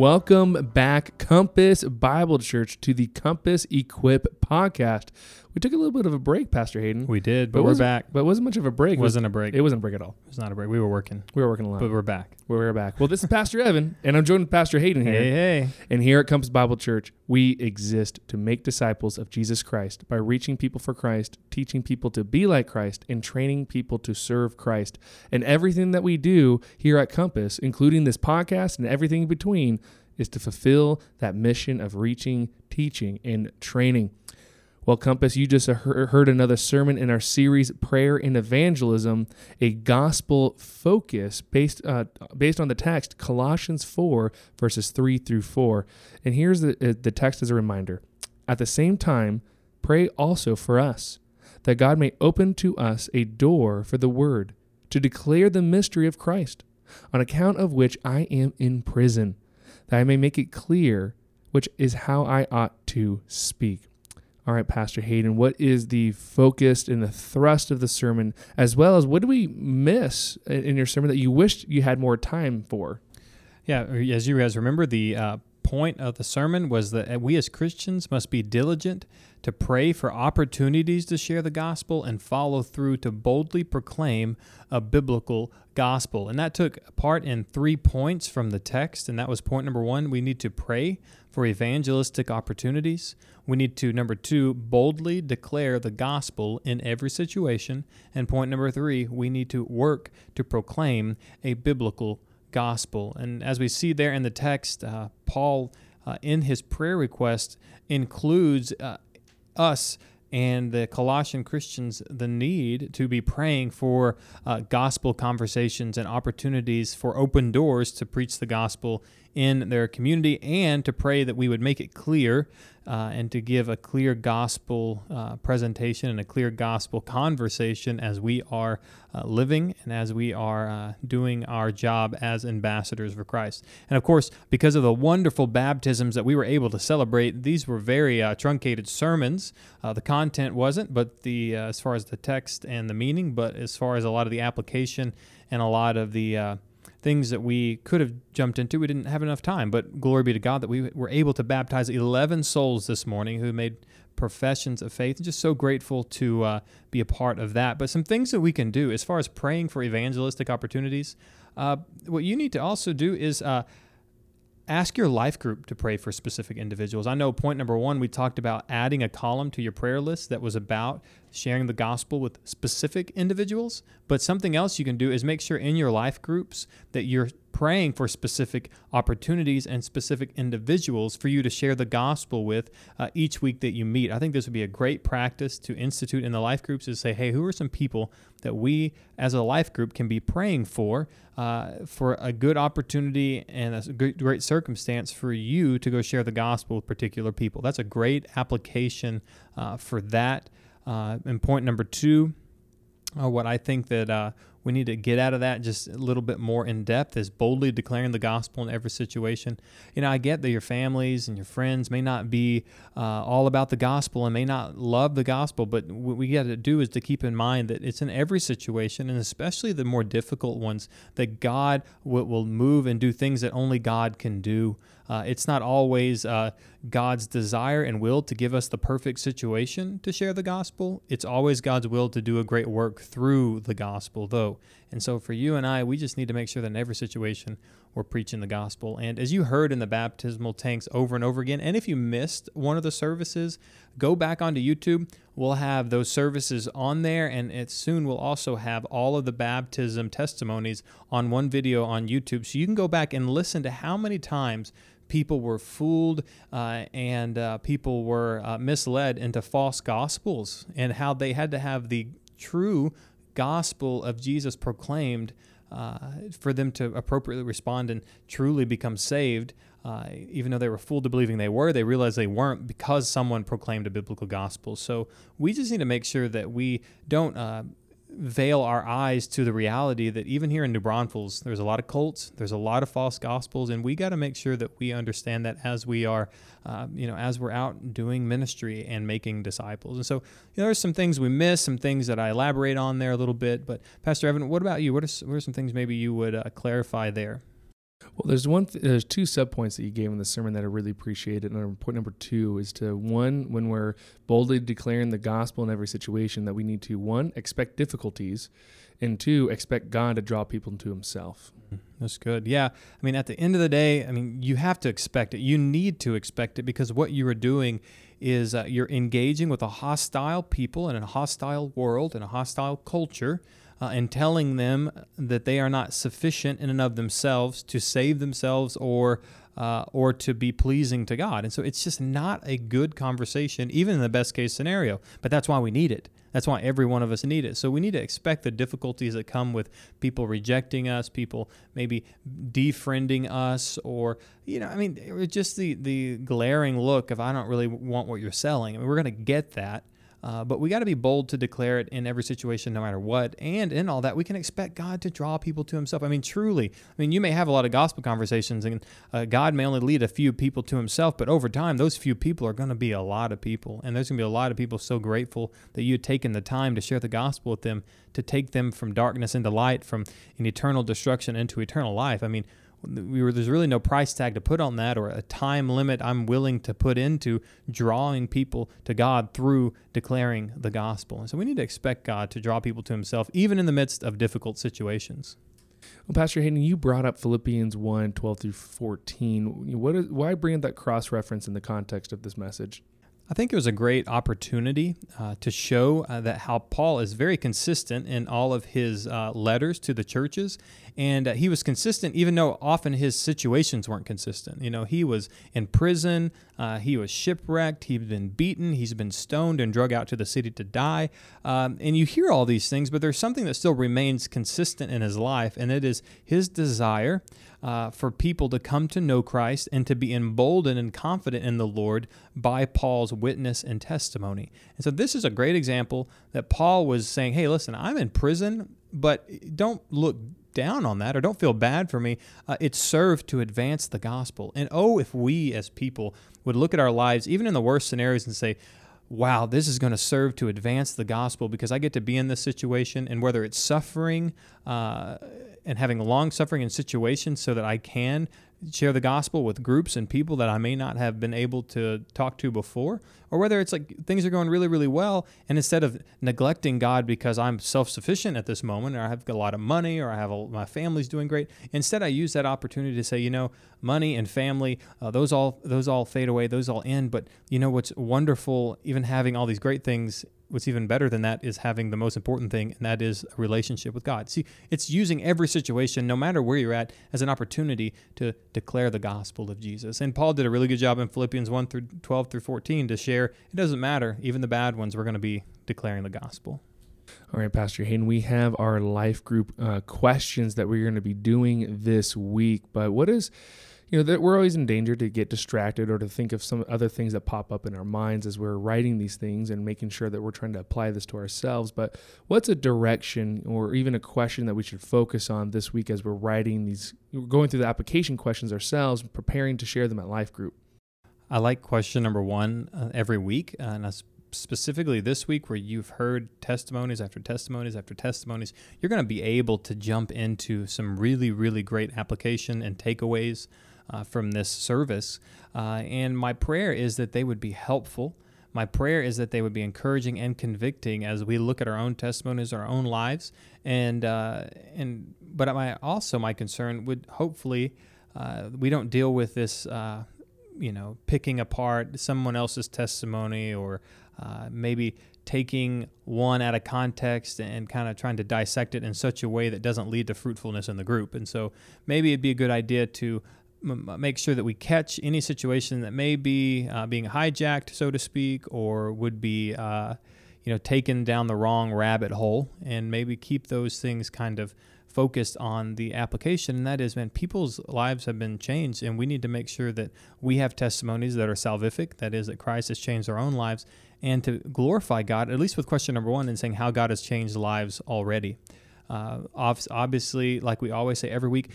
Welcome back, Compass Bible Church, to the Compass Equip podcast. We took a little bit of a break, Pastor Hayden. We did, but, it we're back. But it wasn't much of a break. It wasn't a break. It wasn't a break at all. It was not a break. We were working, We were working a lot. but we're back. we were back. Well, this is Pastor Evan, and I'm joined with Pastor Hayden here. Hey, hey. And here at Compass Bible Church, we exist to make disciples of Jesus Christ by reaching people for Christ, teaching people to be like Christ, and training people to serve Christ. And everything that we do here at Compass, including this podcast and everything in between, is to fulfill that mission of reaching, teaching, and training. Well, Compass, you just heard another sermon in our series, Prayer and Evangelism, a gospel focus based uh, based on the text Colossians 4, verses 3 through 4. And here's the, uh, the text as a reminder. At the same time, pray also for us, that God may open to us a door for the word, to declare the mystery of Christ, on account of which I am in prison, that I may make it clear which is how I ought to speak. All right, Pastor Hayden, what is the focus and the thrust of the sermon, as well as what do we miss in your sermon that you wished you had more time for? Yeah, as you guys remember, the uh, point of the sermon was that uh, we as Christians must be diligent to pray for opportunities to share the gospel and follow through to boldly proclaim a biblical gospel. And that took part in three points from the text. And that was point number one we need to pray for evangelistic opportunities. We need to, number two, boldly declare the gospel in every situation. And point number three, we need to work to proclaim a biblical gospel. And as we see there in the text, uh, Paul, uh, in his prayer request, includes uh, us and the Colossian Christians the need to be praying for uh, gospel conversations and opportunities for open doors to preach the gospel in their community and to pray that we would make it clear uh, and to give a clear gospel uh, presentation and a clear gospel conversation as we are uh, living and as we are uh, doing our job as ambassadors for Christ. And of course, because of the wonderful baptisms that we were able to celebrate, these were very uh, truncated sermons. Uh, the content wasn't, but the as far as the text and the meaning, but as far as a lot of the application and a lot of the things that we could have jumped into. We didn't have enough time, but glory be to God that we were able to baptize 11 souls this morning who made professions of faith. Just so grateful to uh, be a part of that. But some things that we can do as far as praying for evangelistic opportunities, uh, what you need to also do is. Uh, ask your life group to pray for specific individuals. I know point number one, we talked about adding a column to your prayer list that was about sharing the gospel with specific individuals. But something else you can do is make sure in your life groups that you're praying for specific opportunities and specific individuals for you to share the gospel with uh, each week that you meet. I think this would be a great practice to institute in the life groups is say, hey, who are some people that we as a life group can be praying for uh, for a good opportunity and a great, great circumstance for you to go share the gospel with particular people. That's a great application uh, for that. Uh, and point number two, uh, what I think that uh, we need to get out of that just a little bit more in depth is boldly declaring the gospel in every situation. You know, I get that your families and your friends may not be uh, all about the gospel and may not love the gospel, but what we got to do is to keep in mind that it's in every situation, and especially the more difficult ones, that God will, will move and do things that only God can do. Uh, it's not always uh, God's desire and will to give us the perfect situation to share the gospel. It's always God's will to do a great work through the gospel, though. And so for you and I, we just need to make sure that in every situation we're preaching the gospel. And as you heard in the baptismal tanks over and over again, and if you missed one of the services, go back onto YouTube. We'll have those services on there, and it soon we'll also have all of the baptism testimonies on one video on YouTube. So you can go back and listen to how many times people were fooled uh, and uh, people were uh, misled into false gospels and how they had to have the true gospel of Jesus proclaimed uh, for them to appropriately respond and truly become saved. Uh, even though they were fooled to believing they were, they realized they weren't because someone proclaimed a biblical gospel. So we just need to make sure that we don't uh, veil our eyes to the reality that even here in New Braunfels, there's a lot of cults, there's a lot of false gospels, and we got to make sure that we understand that as we are, uh, you know, as we're out doing ministry and making disciples. And so, you know, there's some things we miss, some things that I elaborate on there a little bit. But Pastor Evan, what about you? What are, what are some things maybe you would uh, clarify there? Well, there's one. Th- there's two subpoints that you gave in the sermon that I really appreciated. And point number two is to one, when we're boldly declaring the gospel in every situation, that we need to one expect difficulties, and two expect God to draw people into Himself. That's good. Yeah, I mean, at the end of the day, I mean, you have to expect it. You need to expect it because what you are doing is uh, you're engaging with a hostile people in a hostile world and a hostile culture uh, and telling them that they are not sufficient in and of themselves to save themselves or uh, or to be pleasing to God. And so it's just not a good conversation, even in the best case scenario. But that's why we need it. That's why every one of us need it. So we need to expect the difficulties that come with people rejecting us, people maybe defriending us, or you know, I mean, just the the glaring look of I don't really want what you're selling. I mean, we're going to get that. Uh, but we got to be bold to declare it in every situation, no matter what. And in all that, we can expect God to draw people to Himself. I mean, truly. I mean, you may have a lot of gospel conversations, and uh, God may only lead a few people to Himself, but over time, those few people are going to be a lot of people. And there's going to be a lot of people so grateful that you had taken the time to share the gospel with them, to take them from darkness into light, from an eternal destruction into eternal life. I mean, we were, there's really no price tag to put on that or a time limit I'm willing to put into drawing people to God through declaring the gospel. And so we need to expect God to draw people to himself even in the midst of difficult situations. Well, Pastor Hayden, you brought up Philippians 1 12 through 14. What is, why bring that cross reference in the context of this message? I think it was a great opportunity uh, to show uh, that how Paul is very consistent in all of his uh, letters to the churches, and uh, he was consistent even though often his situations weren't consistent. You know, he was in prison, uh, he was shipwrecked, he'd been beaten, he's been stoned and drug out to the city to die, um, and you hear all these things, but there's something that still remains consistent in his life, and it is his desire uh, for people to come to know Christ and to be emboldened and confident in the Lord by Paul's witness and testimony. And so this is a great example that Paul was saying, hey, listen, I'm in prison, but don't look down on that or don't feel bad for me. Uh, it served to advance the gospel. And oh, if we as people would look at our lives, even in the worst scenarios, and say, wow, this is going to serve to advance the gospel because I get to be in this situation, and whether it's suffering uh, and having long suffering in situations so that I can share the gospel with groups and people that I may not have been able to talk to before, or whether it's like things are going really, really well, and instead of neglecting God because I'm self sufficient at this moment, or I have a lot of money, or I have a, my family's doing great, instead I use that opportunity to say, you know, money and family, uh, those all those all fade away, those all end, but you know what's wonderful, even having all these great things what's even better than that is having the most important thing, and that is a relationship with God. See, it's using every situation, no matter where you're at, as an opportunity to declare the gospel of Jesus. And Paul did a really good job in Philippians 1 through 12 through 14 to share it doesn't matter, even the bad ones, we're going to be declaring the gospel. All right, Pastor Hayden, we have our life group uh, questions that we're going to be doing this week. But what is you know that we're always in danger to get distracted or to think of some other things that pop up in our minds as we're writing these things and making sure that we're trying to apply this to ourselves. But what's a direction or even a question that we should focus on this week as we're writing these going through the application questions ourselves preparing to share them at life group? I like question number one uh, every week uh, and specifically this week where you've heard testimonies after testimonies after testimonies, you're going to be able to jump into some really, really great application and takeaways uh, from this service. Uh, and my prayer is that they would be helpful. My prayer is that they would be encouraging and convicting as we look at our own testimonies, our own lives, and uh, and but my also my concern would hopefully uh, we don't deal with this uh, you know picking apart someone else's testimony or uh, maybe taking one out of context and kind of trying to dissect it in such a way that doesn't lead to fruitfulness in the group. And so maybe it'd be a good idea to make sure that we catch any situation that may be uh, being hijacked, so to speak, or would be, uh, you know, taken down the wrong rabbit hole, and maybe keep those things kind of focused on the application. And that is, man, people's lives have been changed, and we need to make sure that we have testimonies that are salvific. That is, that Christ has changed our own lives, and to glorify God, at least with question number one, and saying how God has changed lives already. Uh, obviously, like we always say every week,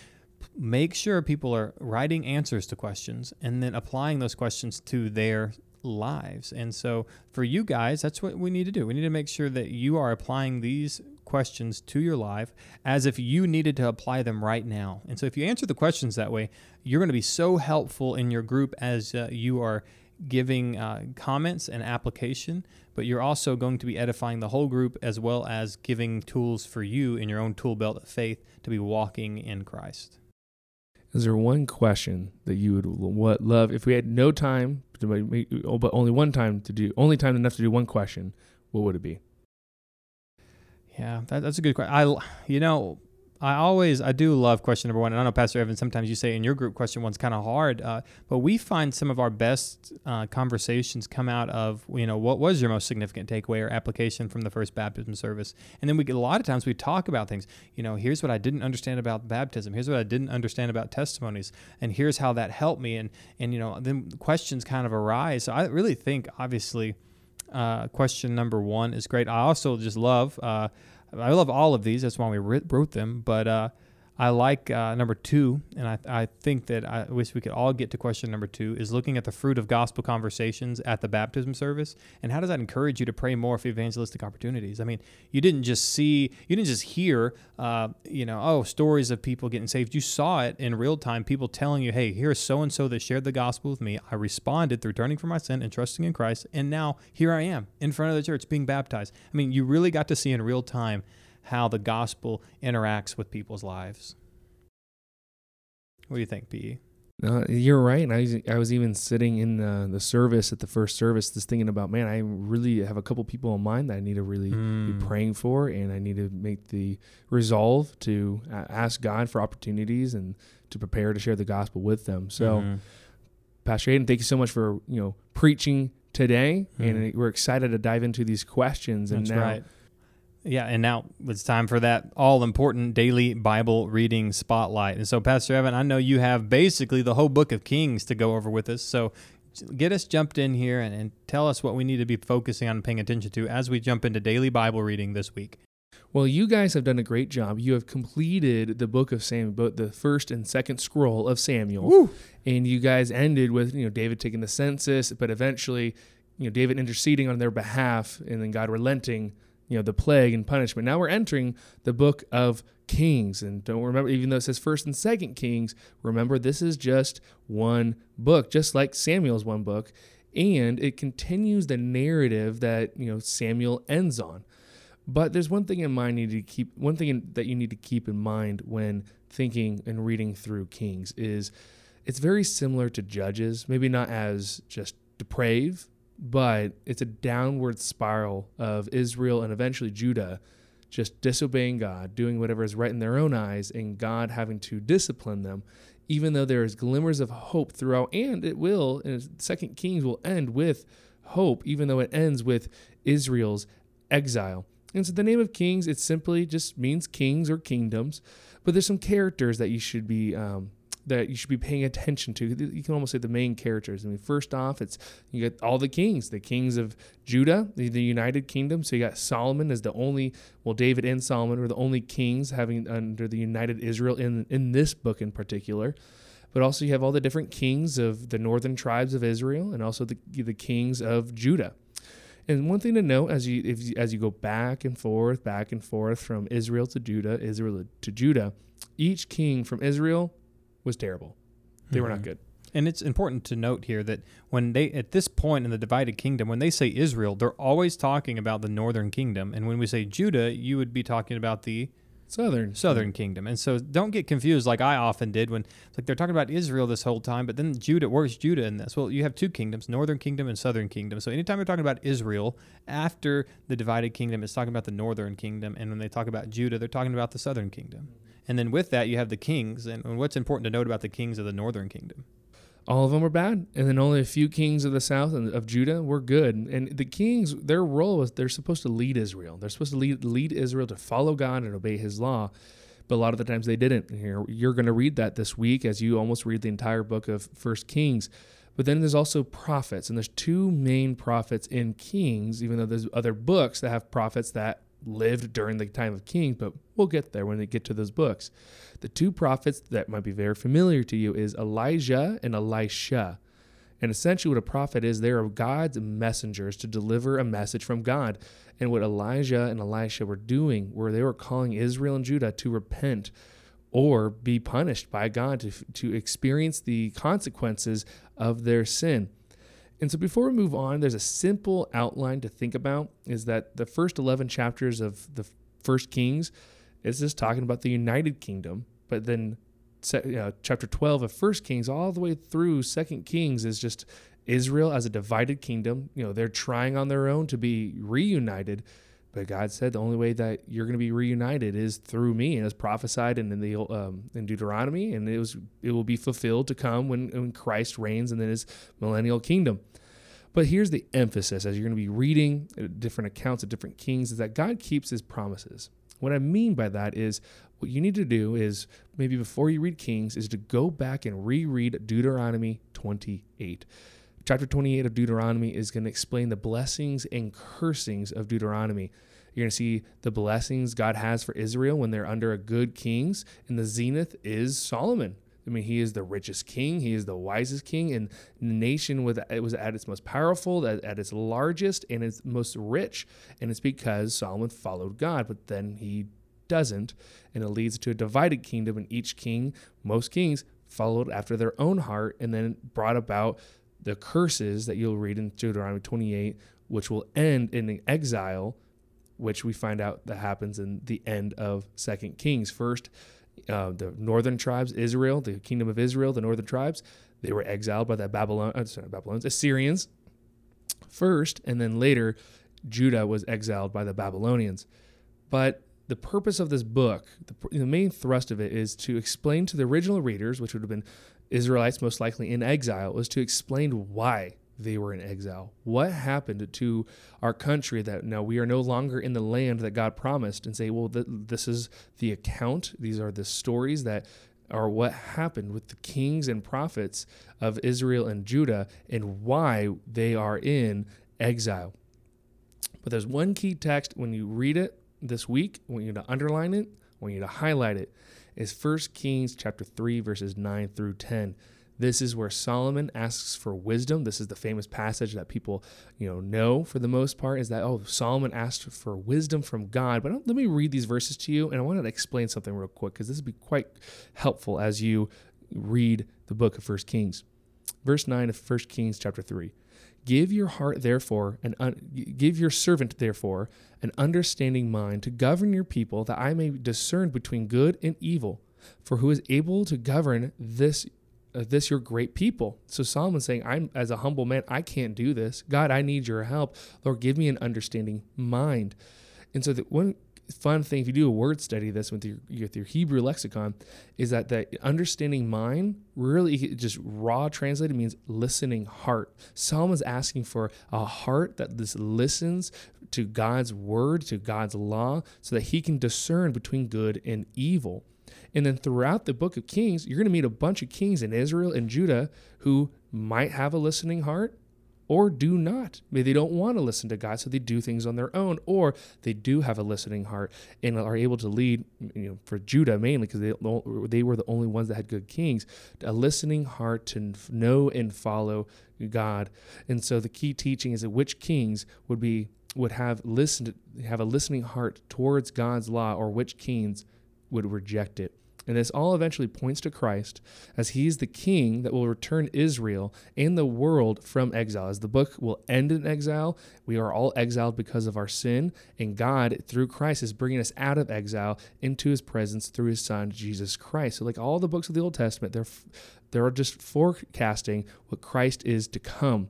make sure people are writing answers to questions and then applying those questions to their lives. And so for you guys, that's what we need to do. We need to make sure that you are applying these questions to your life as if you needed to apply them right now. And so if you answer the questions that way, you're going to be so helpful in your group as uh, you are giving uh, comments and application, but you're also going to be edifying the whole group as well as giving tools for you in your own tool belt of faith to be walking in Christ. Is there one question that you would what love if we had no time, to, oh, but only one time to do, only time enough to do one question? What would it be? Yeah, that, that's a good question. I, you know, I always I do love question number one, and I know Pastor Evan. Sometimes you say in your group question one's kind of hard, uh, but we find some of our best uh, conversations come out of you know what was your most significant takeaway or application from the first baptism service, and then we get a lot of times we talk about things. You know, here's what I didn't understand about baptism. Here's what I didn't understand about testimonies, and here's how that helped me. And and you know then questions kind of arise. So I really think obviously uh, question number one is great. I also just love. I love all of these. That's why we wrote them. But uh, I like uh, number two, and I, I think that I wish we could all get to question number two is looking at the fruit of gospel conversations at the baptism service, and how does that encourage you to pray more for evangelistic opportunities? I mean, you didn't just see, you didn't just hear, uh, you know, oh, stories of people getting saved. You saw it in real time, people telling you, hey, here's so and so that shared the gospel with me. I responded through turning from my sin and trusting in Christ, and now here I am in front of the church being baptized. I mean, you really got to see in real time how the gospel interacts with people's lives. What do you think, PE? Uh, you're right. I was, I was even sitting in the, the service at the first service, just thinking about, man, I really have a couple people in mind that I need to really mm. be hmm. praying for, and I need to make the resolve to ask God for opportunities and to prepare to share the gospel with them. So, mm-hmm. Pastor Hayden, thank you so much for you know preaching today, mm. and we're excited to dive into these questions. That's and now, right. Yeah, and now it's time for that all important daily Bible reading spotlight. And so, Pastor Evan, I know you have basically the whole book of Kings to go over with us. So, get us jumped in here and, and tell us what we need to be focusing on and paying attention to as we jump into daily Bible reading this week. Well, you guys have done a great job. You have completed the book of Samuel, both the first and second scroll of Samuel. Woo! And you guys ended with, you know, David taking the census, but eventually, you know, David interceding on their behalf and then God relenting you know the plague and punishment. Now we're entering the book of Kings, and don't remember, even though it says First and Second Kings, remember this is just one book, just like Samuel's one book, and it continues the narrative that you know Samuel ends on. But there's one thing in mind you need to keep one thing that you need to keep in mind when thinking and reading through Kings is it's very similar to Judges, maybe not as just depraved, but it's a downward spiral of Israel and eventually Judah just disobeying God, doing whatever is right in their own eyes, and God having to discipline them, even though there is glimmers of hope throughout, and it will, and Second Kings will end with hope, even though it ends with Israel's exile. And so the name of kings, it simply just means kings or kingdoms, but there's some characters that you should be um, that you should be paying attention to. You can almost say the main characters. I mean, first off, it's you get all the kings, the kings of Judah, the, the United Kingdom. So you got Solomon as the only, well, David and Solomon were the only kings having under the United Israel in in this book in particular. But also you have all the different kings of the northern tribes of Israel, and also the the kings of Judah. And one thing to note as you if, as you go back and forth, back and forth from Israel to Judah, Israel to Judah, each king from Israel was terrible. They mm-hmm. were not mm-hmm. good. And it's important to note here that when they, at this point in the divided kingdom, when they say Israel, they're always talking about the northern kingdom. And when we say Judah, you would be talking about the southern southern kingdom. And so don't get confused like I often did when like they're talking about Israel this whole time, but then Judah, where's Judah in this? Well, you have two kingdoms, northern kingdom and southern kingdom. So anytime you're talking about Israel after the divided kingdom, it's talking about the northern kingdom, and when they talk about Judah, they're talking about the southern kingdom. And then with that, you have the kings. And, what's important to note about the kings of the northern kingdom? all of them were bad, and then only a few kings of the south and of Judah were good. And the kings, their role was they're supposed to lead Israel. They're supposed to lead lead Israel to follow God and obey His law. But a lot of the times they didn't. Here you're going to read that this week as you almost read the entire book of First Kings. But then there's also prophets, and there's two main prophets in Kings, even though there's other books that have prophets that lived during the time of kings, but we'll get there when we get to those books. The two prophets that might be very familiar to you is Elijah and Elisha. And essentially, what a prophet is, they are God's messengers to deliver a message from God. And what Elijah and Elisha were doing, where they were calling Israel and Judah to repent or be punished by God, to, to experience the consequences of their sin. And so before we move on, there's a simple outline to think about is that the first 11 chapters of the first Kings is just talking about the United Kingdom, but then uh, chapter 12 of first Kings all the way through second Kings is just Israel as a divided kingdom. You know, they're trying on their own to be reunited, but God said the only way that you're going to be reunited is through me, and it's prophesied in, in the um, in Deuteronomy, and it was it will be fulfilled to come when, when Christ reigns and then his millennial kingdom. But here's the emphasis as you're going to be reading uh, different accounts of different kings is that God keeps his promises. What I mean by that is what you need to do is maybe before you read Kings is to go back and reread Deuteronomy 28. Chapter 28 of Deuteronomy is going to explain the blessings and cursings of Deuteronomy. You're going to see the blessings God has for Israel when they're under a good kings, and the zenith is Solomon. I mean, he is the richest king. He is the wisest king, and the nation was it was at its most powerful, at, at its largest, and its most rich. And it's because Solomon followed God, but then he doesn't, and it leads to a divided kingdom. And each king, most kings, followed after their own heart, and then brought about the curses that you'll read in Deuteronomy 28, which will end in the exile, which we find out that happens in the end of Second Kings. First, uh, the northern tribes, Israel, the kingdom of Israel, the northern tribes, they were exiled by the Babylon, uh, sorry, Babylonians, Assyrians first, and then later, Judah was exiled by the Babylonians. But the purpose of this book, the, the main thrust of it, is to explain to the original readers, which would have been Israelites most likely in exile, was to explain why they were in exile. What happened to our country that now we are no longer in the land that God promised and say, well, th- this is the account, these are the stories that are what happened with the kings and prophets of Israel and Judah and why they are in exile. But there's one key text when you read it this week, I want you to underline it, I want you to highlight it is 1 Kings chapter 3 verses 9 through 10. This is where Solomon asks for wisdom. This is the famous passage that people, you know, know for the most part is that oh, Solomon asked for wisdom from God. But let me read these verses to you and I want to explain something real quick because this would be quite helpful as you read the book of First Kings. Verse 9 of First Kings chapter 3. Give your heart, therefore, and un- give your servant, therefore, an understanding mind to govern your people, that I may discern between good and evil. For who is able to govern this uh, this your great people? So Solomon's saying, I'm as a humble man, I can't do this. God, I need your help. Lord, give me an understanding mind. And so that one fun thing if you do a word study this with your with your Hebrew lexicon is that the understanding mind really just raw translated means listening heart. Solomon is asking for a heart that this listens to God's word, to God's law, so that he can discern between good and evil. And then throughout the book of Kings, you're going to meet a bunch of kings in Israel and Judah who might have a listening heart or do not. Maybe they don't want to listen to God, so they do things on their own, or they do have a listening heart and are able to lead. You know, for Judah mainly because they they were the only ones that had good kings, a listening heart to know and follow God. And so the key teaching is that which kings would be would have listened have a listening heart towards God's law, or which kings would reject it. And this all eventually points to Christ as he's the king that will return Israel and the world from exile. As the book will end in exile, we are all exiled because of our sin, and God, through Christ, is bringing us out of exile into his presence through his son, Jesus Christ. So, like all the books of the Old Testament, they're, they're just forecasting what Christ is to come.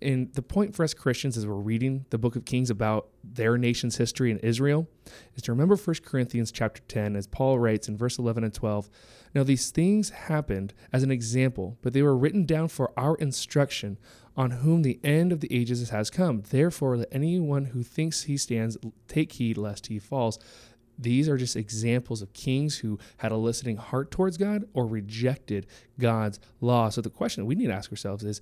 And the point for us Christians as we're reading the book of Kings about their nation's history in Israel is to remember 1 Corinthians chapter 10 as Paul writes in verse 11 and 12, now these things happened as an example, but they were written down for our instruction on whom the end of the ages has come. Therefore let anyone who thinks he stands take heed lest he falls. These are just examples of kings who had a listening heart towards God or rejected God's law. So the question we need to ask ourselves is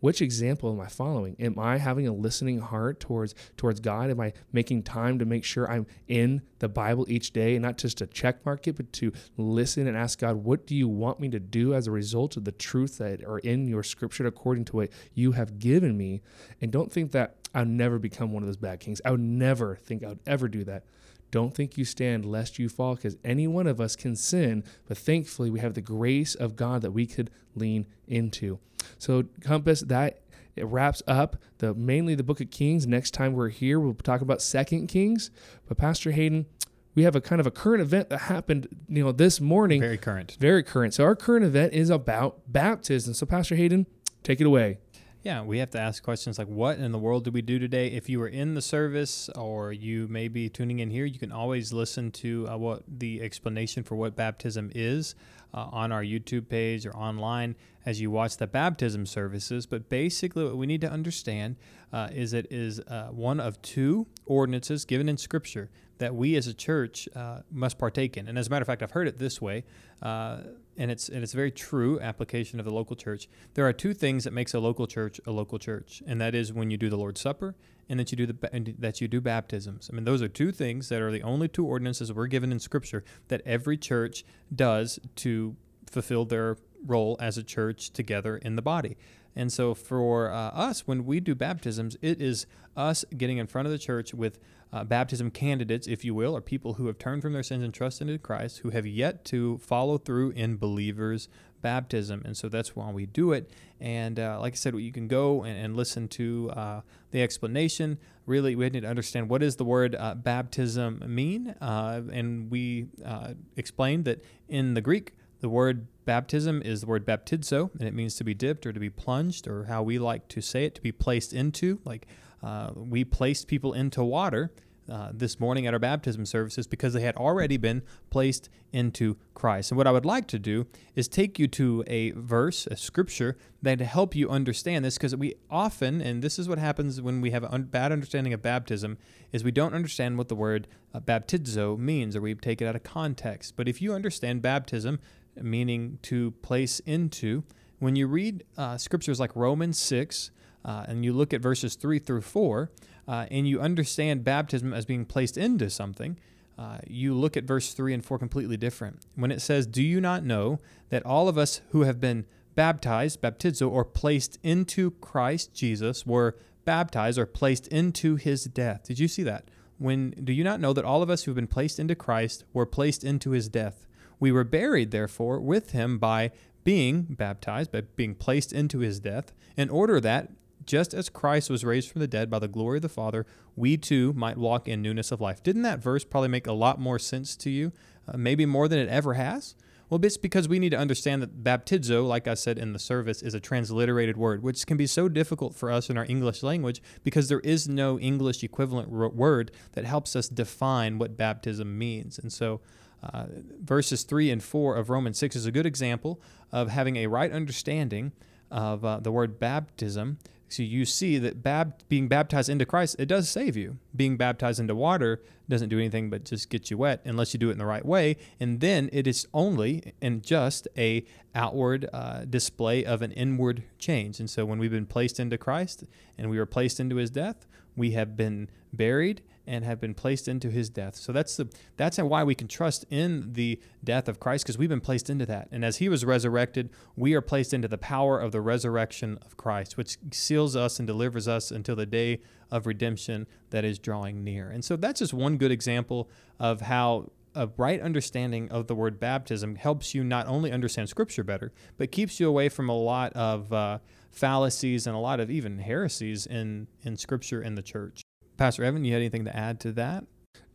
which example am I following? Am I having a listening heart towards towards God? Am I making time to make sure I'm in the Bible each day and not just to check mark it, but to listen and ask God, what do you want me to do as a result of the truth that are in your scripture according to what you have given me? And don't think that I'll never become one of those bad kings. I would never think I would ever do that. Don't think you stand lest you fall, because any one of us can sin, but thankfully we have the grace of God that we could lean into. So, Compass, that it wraps up the mainly the book of Kings. Next time we're here, we'll talk about Second Kings. But Pastor Hayden, we have a kind of a current event that happened, you know, this morning. Very current. Very current. So our current event is about baptism. So Pastor Hayden, take it away. Yeah, we have to ask questions like, what in the world did we do today? If you were in the service or you may be tuning in here, you can always listen to uh, what the explanation for what baptism is uh, on our YouTube page or online as you watch the baptism services. But basically, what we need to understand uh, is it is uh, one of two ordinances given in Scripture that we as a church uh, must partake in. And as a matter of fact, I've heard it this way, uh, and it's and it's very true application of the local church. There are two things that makes a local church a local church, and that is when you do the Lord's Supper and that you do the that you do baptisms. I mean, those are two things that are the only two ordinances we're given in Scripture that every church does to fulfill their role as a church together in the body. And so for uh, us, when we do baptisms, it is us getting in front of the church with uh, baptism candidates, if you will, or people who have turned from their sins and trusted in Christ, who have yet to follow through in believers' baptism. And so that's why we do it. And uh, like I said, you can go and, and listen to uh, the explanation. Really, we need to understand what does the word uh, baptism mean. Uh, and we explained that in the Greek, the word baptism is the word baptizo, and it means to be dipped or to be plunged, or how we like to say it, to be placed into. Like uh, we placed people into water uh, this morning at our baptism services because they had already been placed into Christ. And what I would like to do is take you to a verse, a scripture, that help you understand this because we often, and this is what happens when we have a un- bad understanding of baptism, is we don't understand what the word uh, baptizo means or we take it out of context. But if you understand baptism, meaning to place into. When you read uh, scriptures like Romans 6, uh, and you look at verses 3 through 4, uh, and you understand baptism as being placed into something, uh, you look at verse 3 and 4 completely different. When it says, Do you not know that all of us who have been baptized, baptizo, or placed into Christ Jesus were baptized or placed into his death? Did you see that? When do you not know that all of us who have been placed into Christ were placed into his death? We were buried, therefore, with him by being baptized, by being placed into his death, in order that, just as Christ was raised from the dead by the glory of the Father, we too might walk in newness of life. Didn't that verse probably make a lot more sense to you? Uh, maybe more than it ever has? Well, it's because we need to understand that baptizo, like I said in the service, is a transliterated word, which can be so difficult for us in our English language because there is no English equivalent word that helps us define what baptism means. And so uh, verses 3 and 4 of Romans 6 is a good example of having a right understanding of uh, the word baptism. So you see that bab- being baptized into Christ, it does save you. Being baptized into water doesn't do anything but just get you wet unless you do it in the right way. And then it is only and just a outward uh, display of an inward change. And so when we've been placed into Christ and we were placed into his death, we have been buried and have been placed into his death. So that's the that's why we can trust in the death of Christ because we've been placed into that. And as he was resurrected, we are placed into the power of the resurrection of Christ, which seals us and delivers us until the day of redemption that is drawing near. And so that's just one good example of how a right understanding of the word baptism helps you not only understand Scripture better, but keeps you away from a lot of uh, fallacies and a lot of even heresies in, in Scripture in the church. Pastor Evan, you had anything to add to that?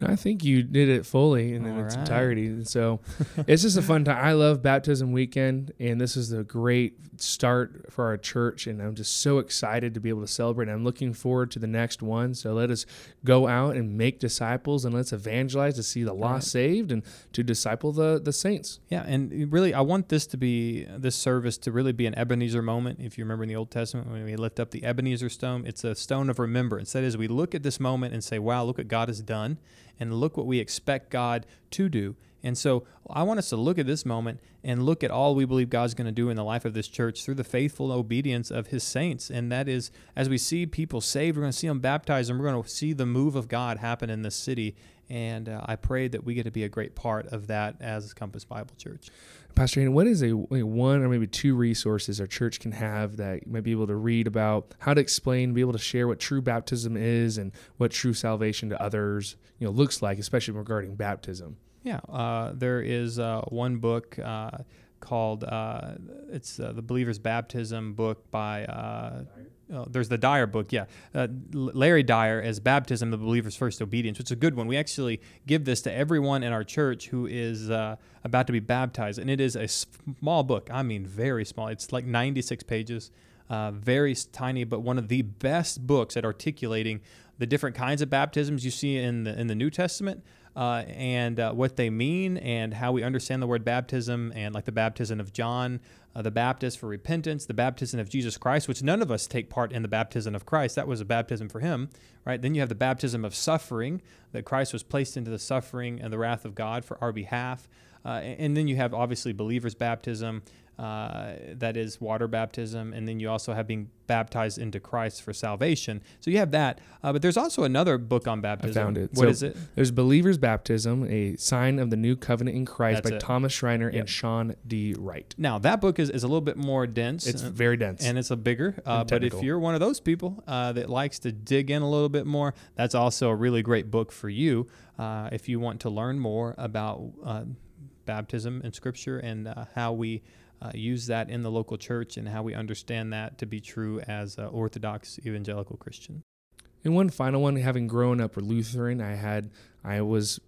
I think you did it fully in, in its right. entirety. And so it's just a fun time. I love baptism weekend, and this is a great start for our church. And I'm just so excited to be able to celebrate. I'm looking forward to the next one. So let us go out and make disciples and let's evangelize to see the lost right. saved and to disciple the, the saints. Yeah. And really, I want this to be, this service to really be an Ebenezer moment. If you remember in the Old Testament, when we lift up the Ebenezer stone, it's a stone of remembrance. That is, we look at this moment and say, wow, look what God has done and look what we expect God to do. And so I want us to look at this moment and look at all we believe God's going to do in the life of this church through the faithful obedience of his saints. And that is, as we see people saved, we're going to see them baptized, and we're going to see the move of God happen in this city. And uh, I pray that we get to be a great part of that as Compass Bible Church. Pastor Hayden, what is a one or maybe two resources our church can have that you might be able to read about how to explain, be able to share what true baptism is and what true salvation to others, you know, looks like, especially regarding baptism? Yeah, uh, there is uh, one book uh, called uh, it's uh, the Believer's Baptism book by. Uh, oh, there's the Dyer book, yeah. Larry Dyer as Baptism, the Believer's First Obedience, which is a good one. We actually give this to everyone in our church who is about to be baptized, and it is a small book. I mean, very small. It's like 96 pages, very tiny, but one of the best books at articulating the different kinds of baptisms you see in the in the New Testament uh, and uh, what they mean and how we understand the word baptism and like the baptism of John, uh, the Baptist for repentance, the baptism of Jesus Christ, which none of us take part in the baptism of Christ. That was a baptism for him, right? Then you have the baptism of suffering, that Christ was placed into the suffering and the wrath of God for our behalf. Uh, and then you have obviously believers' baptism, uh, that is water baptism, and then you also have being baptized into Christ for salvation. So you have that, uh, but there's also another book on baptism. I found it. What so is it? There's Believer's Baptism, a sign of the new covenant in Christ That's by it. Thomas Schreiner yep. and Shawn D. Wright. Now that book is, is a little bit more dense. It's uh, very dense, and it's a bigger. Uh, but if you're one of those people uh, that likes to dig in a little bit more, that's also a really great book for you uh, if you want to learn more about baptism in Scripture and how we uh, use that in the local church and how we understand that to be true as uh, Orthodox evangelical Christian. And one final one, having grown up Lutheran, I had I was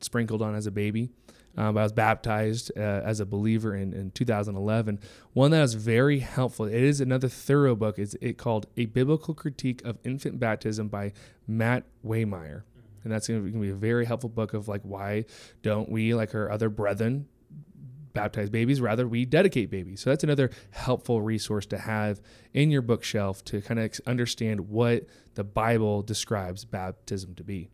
sprinkled on as a baby. Um, I was baptized uh, as a believer in, in 2011. One that was very helpful. It is another thorough book. It's it called A Biblical Critique of Infant Baptism by Matt Waymeyer. And that's going to be a very helpful book of like why don't we, like our other brethren, baptize babies, rather, we dedicate babies. So that's another helpful resource to have in your bookshelf to kind of understand what the Bible describes baptism to be.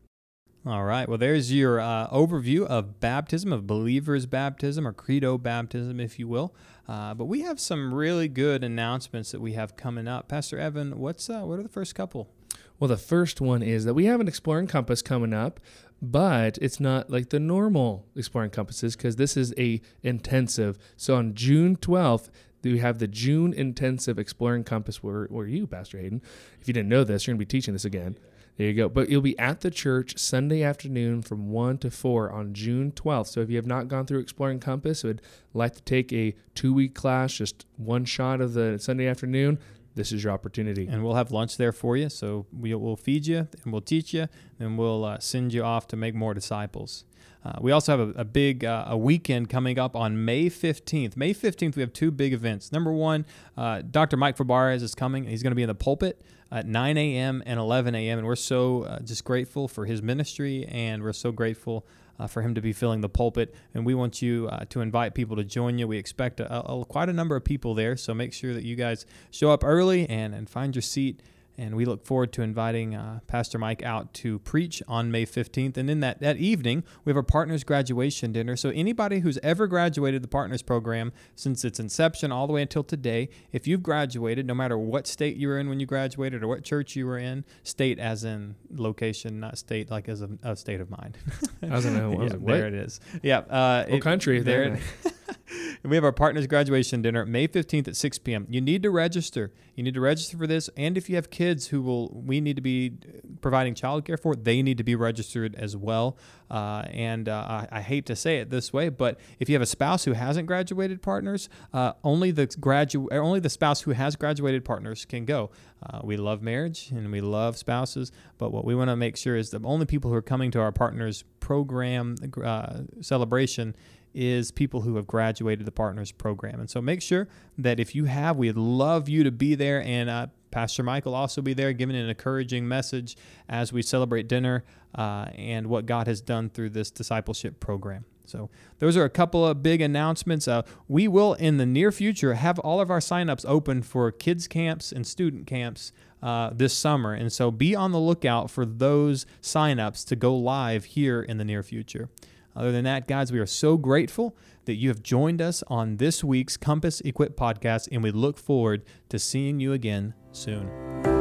All right. Well, there's your uh, overview of baptism, of believers' baptism, or credo baptism, if you will. Uh, but we have some really good announcements that we have coming up. Pastor Evan, what's uh, what are the first couple? Well, the first one is that we have an Exploring Compass coming up but it's not like the normal exploring compasses because this is a intensive. So on June 12th, we have the June intensive exploring compass. Where where you, Pastor Hayden? If you didn't know this, you're gonna be teaching this again. There you go. But you'll be at the church Sunday afternoon from 1 to 4 on June 12th. So if you have not gone through Exploring Compass, would like to take a two week class, just one shot of the Sunday afternoon, this is your opportunity. And we'll have lunch there for you. So we, will feed you and we'll teach you and we'll uh, send you off to make more disciples. Uh, we also have a, a big uh, a weekend coming up on May 15th. May 15th, we have two big events. Number one, uh, Dr. Mike Fabarez is coming. He's going to be in the pulpit at 9 a.m. and 11 a.m. And we're so uh, just grateful for his ministry and we're so grateful uh, for him to be filling the pulpit. And we want you uh, to invite people to join you. We expect a, a, quite a number of people there, so make sure that you guys show up early and, and find your seat and we look forward to inviting uh, Pastor Mike out to preach on May 15th. And then that, that evening, we have our partners graduation dinner. So, anybody who's ever graduated the partners program since its inception all the way until today, if you've graduated, no matter what state you were in when you graduated or what church you were in, state as in location, not state like as a, a state of mind. I was know. yeah, like, there it is. Yeah. Uh, what it, country? There. we have our partners graduation dinner May 15th at 6 p.m. You need to register. You need to register for this. And if you have kids who will, we need to be providing childcare for, they need to be registered as well. Uh, and uh, I, I, hate to say it this way, but if you have a spouse who hasn't graduated partners, uh, only the gradu- only the spouse who has graduated partners can go. Uh, we love marriage and we love spouses, but what we want to make sure is the only people who are coming to our partners program uh, celebration is people who have graduated the partners program. And so make sure that if you have, we'd love you to be there. And uh, Pastor Michael also be there giving an encouraging message as we celebrate dinner uh, and what God has done through this discipleship program. So those are a couple of big announcements. Uh, we will in the near future have all of our signups open for kids camps and student camps uh, this summer, and so be on the lookout for those signups to go live here in the near future. Other than that, guys, we are so grateful that you have joined us on this week's Compass Equip podcast, and we look forward to seeing you again soon.